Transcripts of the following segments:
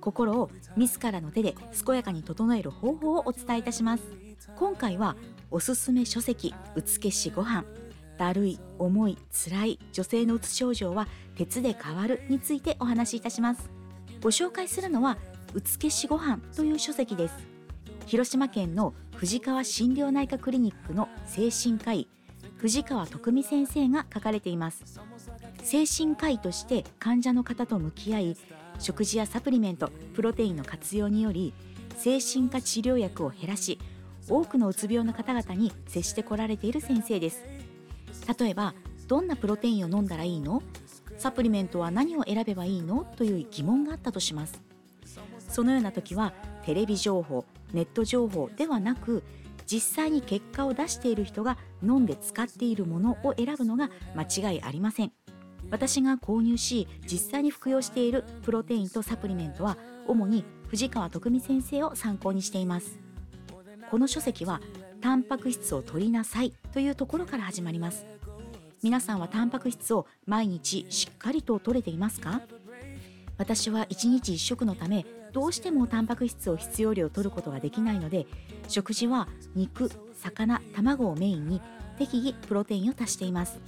心を自らの手で健やかに整える方法をお伝えいたします。今回はおすすめ書籍うつけしご飯。だるい重い辛い女性のうつ症状は鉄で変わるについてお話しいたします。ご紹介するのはうつけしご飯という書籍です。広島県の藤川心療内科クリニックの精神科医藤川徳美先生が書かれています。精神科医として患者の方と向き合い食事やサプリメントプロテインの活用により精神科治療薬を減らし多くのうつ病の方々に接してこられている先生です。例えばどんなプロテインを飲んだらいいの？サプリメントは何を選べばいいの？という疑問があったとします。そのような時はテレビ情報ネット情報ではなく実際に結果を出している人が飲んで使っているものを選ぶのが間違いありません。私が購入し実際に服用しているプロテインとサプリメントは主に藤川徳美先生を参考にしています。この書籍はタンパク質を取りなさいというところから始まります。皆さんはタンパク質を毎日しっかりと取れていますか？私は1日1食のためどうしてもタンパク質を必要量取ることができないので食事は肉魚卵をメインに適宜プロテインを足しています。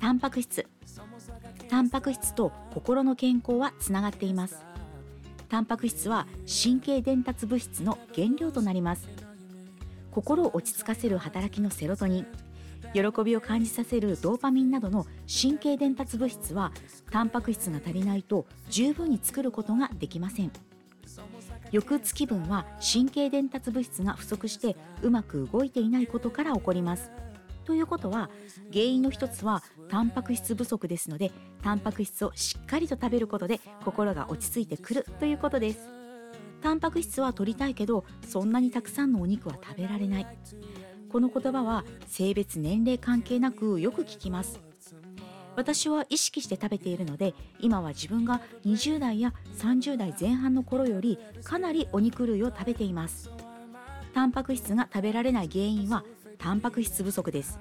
タンパク質タンパク質と心の健康はつながっています。タンパク質は神経伝達物質の原料となります。心を落ち着かせる働きのセロトニン。喜びを感じさせるドーパミンなどの神経伝達物質はタンパク質が足りないと十分に作ることができません。抑うつ気分は神経伝達物質が不足してうまく動いていないことから起こります。ということは原因の一つはタンパク質不足ですのでタンパク質をしっかりと食べることで心が落ち着いてくるということです。タンパク質は取りたいけどそんなにたくさんのお肉は食べられない。この言葉は性別年齢関係なくよく聞きます。私は意識して食べているので今は自分が20代や30代前半の頃よりかなりお肉類を食べています。タンパク質が食べられない原因はタンパク質不足です。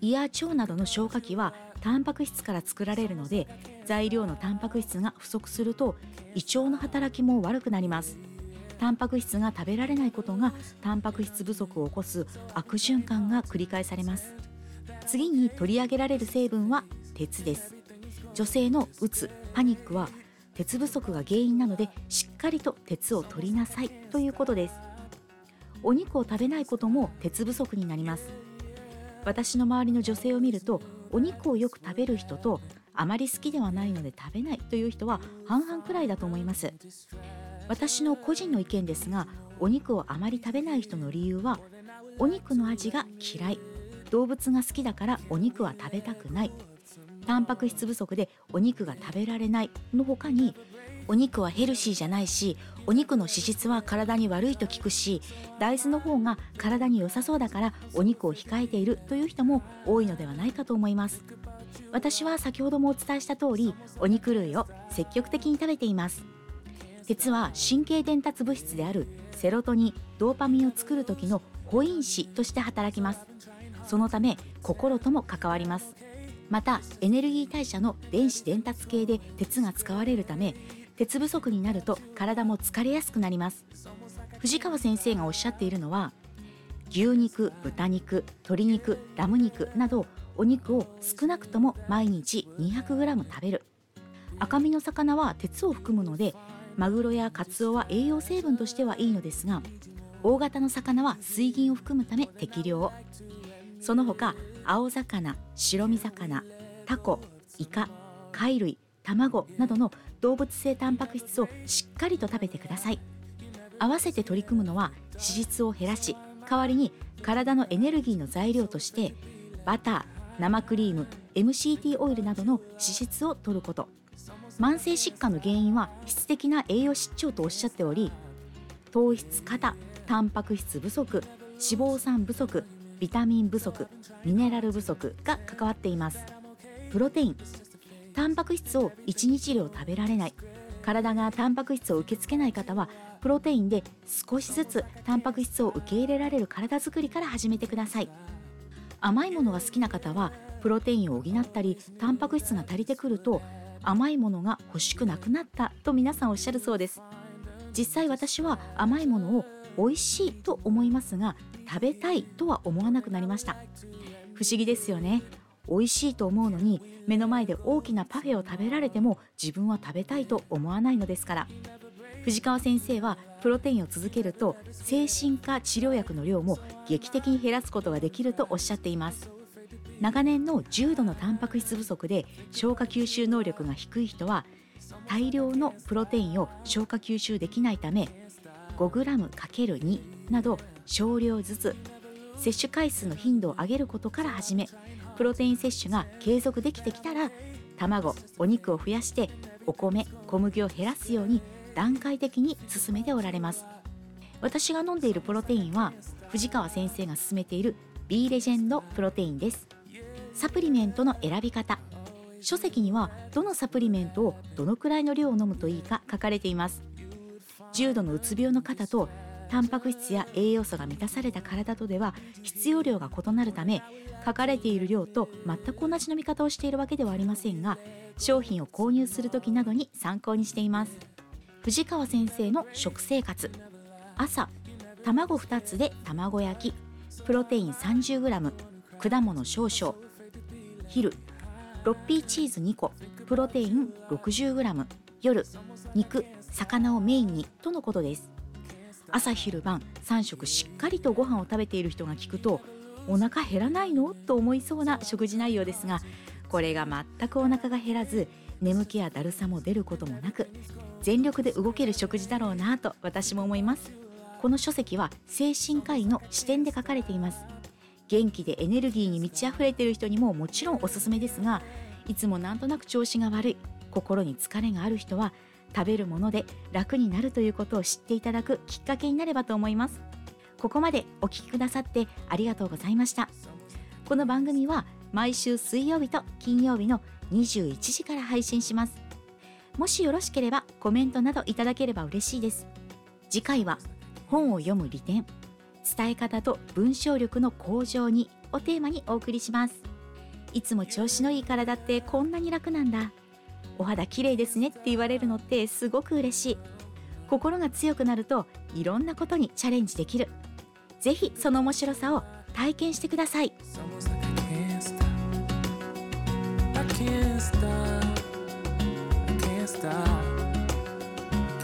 胃や腸などの消化器はタンパク質から作られるので材料のタンパク質が不足すると胃腸の働きも悪くなります。タンパク質が食べられないことがタンパク質不足を起こす悪循環が繰り返されます。次に取り上げられる成分は鉄です。女性のうつパニックは鉄不足が原因なのでしっかりと鉄を取りなさいということです。お肉を食べないことも鉄不足になります。私の周りの女性を見るとお肉をよく食べる人とあまり好きではないので食べないという人は半々くらいだと思います。私の個人の意見ですがお肉をあまり食べない人の理由はお肉の味が嫌い。動物が好きだからお肉は食べたくない。タンパク質不足でお肉が食べられないの他にお肉はヘルシーじゃないしお肉の脂質は体に悪いと聞くし大豆の方が体に良さそうだからお肉を控えているという人も多いのではないかと思います。私は先ほどもお伝えした通りお肉類を積極的に食べています。鉄は神経伝達物質であるセロトニンドーパミンを作る時の保因子として働きます。そのため心とも関わります。またエネルギー代謝の電子伝達系で鉄が使われるため鉄不足になると体も疲れやすくなります。藤川先生がおっしゃっているのは牛肉豚肉鶏肉ラム肉などお肉を少なくとも毎日 200g 食べる。赤身の魚は鉄を含むのでマグロやカツオは栄養成分としてはいいのですが大型の魚は水銀を含むため適量その他青魚白身魚タコイカ貝類卵などの動物性タンパク質をしっかりと食べてください。合わせて取り組むのは脂質を減らし代わりに体のエネルギーの材料としてバター生クリーム MCT オイルなどの脂質を摂ること。慢性疾患の原因は質的な栄養失調とおっしゃっており糖質過多タンパク質不足脂肪酸不足ビタミン不足ミネラル不足が関わっています。プロテインタンパク質を1日量食べられない。体がタンパク質を受け付けない方はプロテインで少しずつタンパク質を受け入れられる体づくりから始めてください。甘いものが好きな方はプロテインを補ったりタンパク質が足りてくると甘いものが欲しくなくなったと皆さんおっしゃるそうです。実際私は甘いものを美味しいと思いますが食べたいとは思わなくなりました。不思議ですよね。美味しいと思うのに目の前で大きなパフェを食べられても自分は食べたいと思わないのですから。藤川先生はプロテインを続けると精神科治療薬の量も劇的に減らすことができるとおっしゃっています。長年の重度のタンパク質不足で消化吸収能力が低い人は大量のプロテインを消化吸収できないため 5g×2 など少量ずつ摂取回数の頻度を上げることから始めプロテイン摂取が継続できてきたら卵お肉を増やしてお米小麦を減らすように段階的に進めておられます。私が飲んでいるプロテインは藤川先生が勧めている B レジェンドプロテインです。サプリメントの選び方。書籍にはどのサプリメントをどのくらいの量を飲むといいか書かれています。重度のうつ病の方とタンパク質や栄養素が満たされた体とでは必要量が異なるため書かれている量と全く同じ飲み方をしているわけではありませんが商品を購入する時などに参考にしています。藤川先生の食生活。朝卵2つで卵焼き。プロテイン 30g 果物少々。昼ロッピーチーズ2個。プロテイン 60g 夜肉魚をメインに。とのことです。朝昼晩3食しっかりとご飯を食べている人が聞くとお腹減らないの？と思いそうな食事内容ですがこれが全くお腹が減らず眠気やだるさも出ることもなく全力で動ける食事だろうなと私も思います。この書籍は精神科医の視点で書かれています。元気でエネルギーに満ち溢れている人にももちろんおすすめですがいつもなんとなく調子が悪い心に疲れがある人は食べるもので楽になるということを知っていただくきっかけになればと思います。ここまでお聴きくださってありがとうございました。この番組は毎週水曜日と金曜日の21時から配信します。もしよろしければコメントなどいただければ嬉しいです。次回は本を読む利点伝え方と文章力の向上にをテーマにお送りします。いつも調子のいい体ってこんなに楽なんだ。お肌綺麗ですねって言われるのってすごく嬉しい心が強くなるといろんなことにチャレンジできるぜひその面白さを体験してください I can't stop. I can't stop.